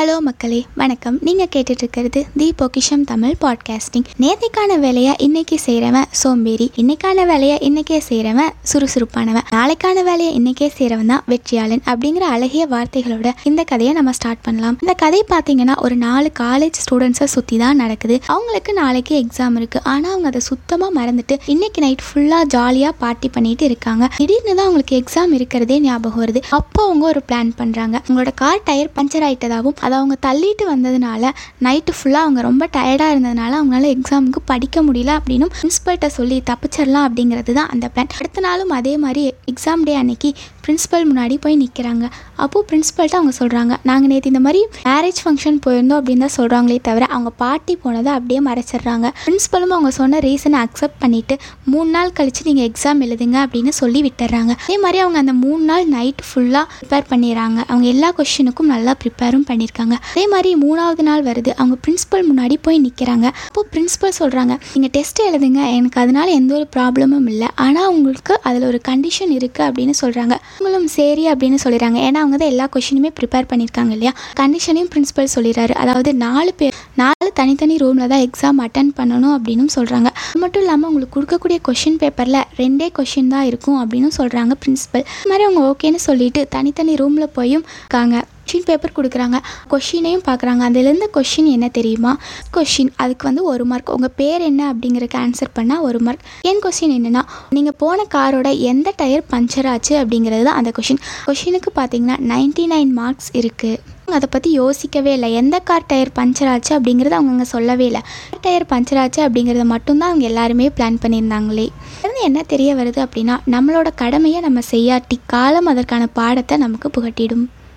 Hello மக்களே வணக்கம். நீங்கள் கேட்டுட்ருக்கிறது தி பொக்கிஷம் தமிழ் பாட்காஸ்டிங். நேற்றைக்கான வேலையை இன்னைக்கு செய்கிறவன் சோம்பேறி இன்னைக்கான வேலையை இன்னைக்கே செய்கிறவன் சுறுசுறுப்பானவன். நாளைக்கான வேலையை இன்னைக்கே செய்கிறவன் தான் வெற்றியாளன் அப்படிங்கிற அழகிய வார்த்தைகளோட இந்த கதையை நம்ம ஸ்டார்ட் பண்ணலாம். இந்த கதை பார்த்தீங்கன்னா ஒரு நாலு காலேஜ் ஸ்டூடெண்ட்ஸை சுற்றி தான் நடக்குது. அவங்களுக்கு நாளைக்கு எக்ஸாம் இருக்குது ஆனால் அவங்க அதை சுத்தமாக மறந்துட்டு இன்னைக்கு நைட் ஃபுல்லாக ஜாலியாக பார்ட்டி பண்ணிட்டு இருக்காங்க. திடீர்னு தான் அவங்களுக்கு எக்ஸாம் இருக்கிறதே ஞாபகம் வருது. அப்போ அவங்க ஒரு பிளான் பண்ணுறாங்க உங்களோட கார் டயர் பஞ்சர் ஆகிட்டதாகவும் அதை அவங்க தள்ளிட்டு வந்ததுனால நைட்டு ஃபுல்லாக அவங்க ரொம்ப டயர்டாக இருந்ததுனால அவங்களால எக்ஸாமுக்கு படிக்க முடியல அப்படின்னும் பிரின்ஸ்பல்கிட்ட சொல்லி தப்பிச்சிடலாம் அப்படிங்கிறது தான் அந்த பிளான் அடுத்த நாளும் அதே மாதிரி எக்ஸாம் டே அன்னைக்கு பிரின்ஸ்பல் முன்னாடி போய் நிற்கிறாங்க அப்போது பிரின்ஸ்பல்கிட்ட அவங்க சொல்கிறாங்க நாங்கள் நேற்று இந்த மாதிரி மேரேஜ் ஃபங்க்ஷன் போயிருந்தோம் அப்படின்னு தான் சொல்கிறாங்களே தவிர அவங்க பார்ட்டி போனதை அப்படியே மறைச்சிடுறாங்க. பிரின்ஸ்பலும் அவங்க சொன்ன ரீசனை அக்செப்ட் பண்ணிவிட்டு மூணு நாள் கழித்து நீங்கள் எக்ஸாம் எழுதுங்க அப்படின்னு சொல்லி விட்டுறாங்க. அதே மாதிரி அவங்க அந்த மூணு நாள் நைட் ஃபுல்லாக ப்ரிப்பேர் பண்ணிடுறாங்க. அவங்க எல்லா கொஷினுக்கும் நல்லா ப்ரிப்பேரும் பண்ணியிருக்காங்க அதே மாதிரி மூணாவது நாள் வருது. அவங்க பிரின்ஸ்பல் முன்னாடி போய் நிற்கிறாங்க அப்போது பிரின்ஸிபல் சொல்கிறாங்க நீங்கள் டெஸ்ட் எழுதுங்க. எனக்கு அதனால எந்த ஒரு ப்ராப்ளமும் இல்லை. ஆனால் உங்களுக்கு அதில் ஒரு கண்டிஷன் இருக்குது அப்படின்னு சொல்கிறாங்க அவங்களும் சரி அப்படின்னு சொல்லிடுறாங்க. ஏன்னா அவங்க தான் எல்லா கொஷினுமே ப்ரிப்பேர் பண்ணியிருக்காங்க இல்லையா? கண்டிஷனையும் பிரின்ஸ்பல் சொல்லிடுறாரு. அதாவது நாலு பேர் நாலு தனித்தனி ரூமில் தான் எக்ஸாம் அட்டன் பண்ணணும் அப்படின்னு சொல்கிறாங்க அது மட்டும் இல்லாமல் உங்களுக்கு கொடுக்கக்கூடிய கொஷின் பேப்பரில் ரெண்டே கொஷின் தான் இருக்கும் அப்படின்னு சொல்கிறாங்க பிரின்சிபல் இது மாதிரி அவங்க ஓகேன்னு சொல்லிட்டு தனித்தனி ரூமில் போயும் இருக்காங்க. கொஷின் பேப்பர் கொடுக்குறாங்க. கொஷினையும் பார்க்குறாங்க. அதுலேருந்து கொஷின் என்ன தெரியுமா? கொஷின் அதுக்கு வந்து ஒரு மார்க் உங்கள் பேர் என்ன அப்படிங்கிறக்கு ஆன்சர் பண்ணால் ஒரு மார்க் என் கொஷின் என்னென்னா நீங்கள் போன காரோட எந்த டயர் பஞ்சர் ஆச்சு அப்படிங்கிறது தான் அந்த கொஷின் கொஷினுக்கு பார்த்தீங்கன்னா நைன்டி நைன் மார்க்ஸ் இருக்குது அதை பற்றி யோசிக்கவே இல்லை. எந்த கார் டயர் பஞ்சர் ஆச்சு அப்படிங்கிறத அவங்க அங்கே சொல்லவே இல்லை. டயர் பஞ்சர் ஆச்சு அப்படிங்கிறத மட்டும்தான் அவங்க எல்லாருமே பிளான் பண்ணியிருந்தாங்களே. இருந்து என்ன தெரிய வருது அப்படின்னா நம்மளோட கடமையை நம்ம செய்யாட்டி காலம் அதற்கான பாடத்தை நமக்கு புகட்டிடும்.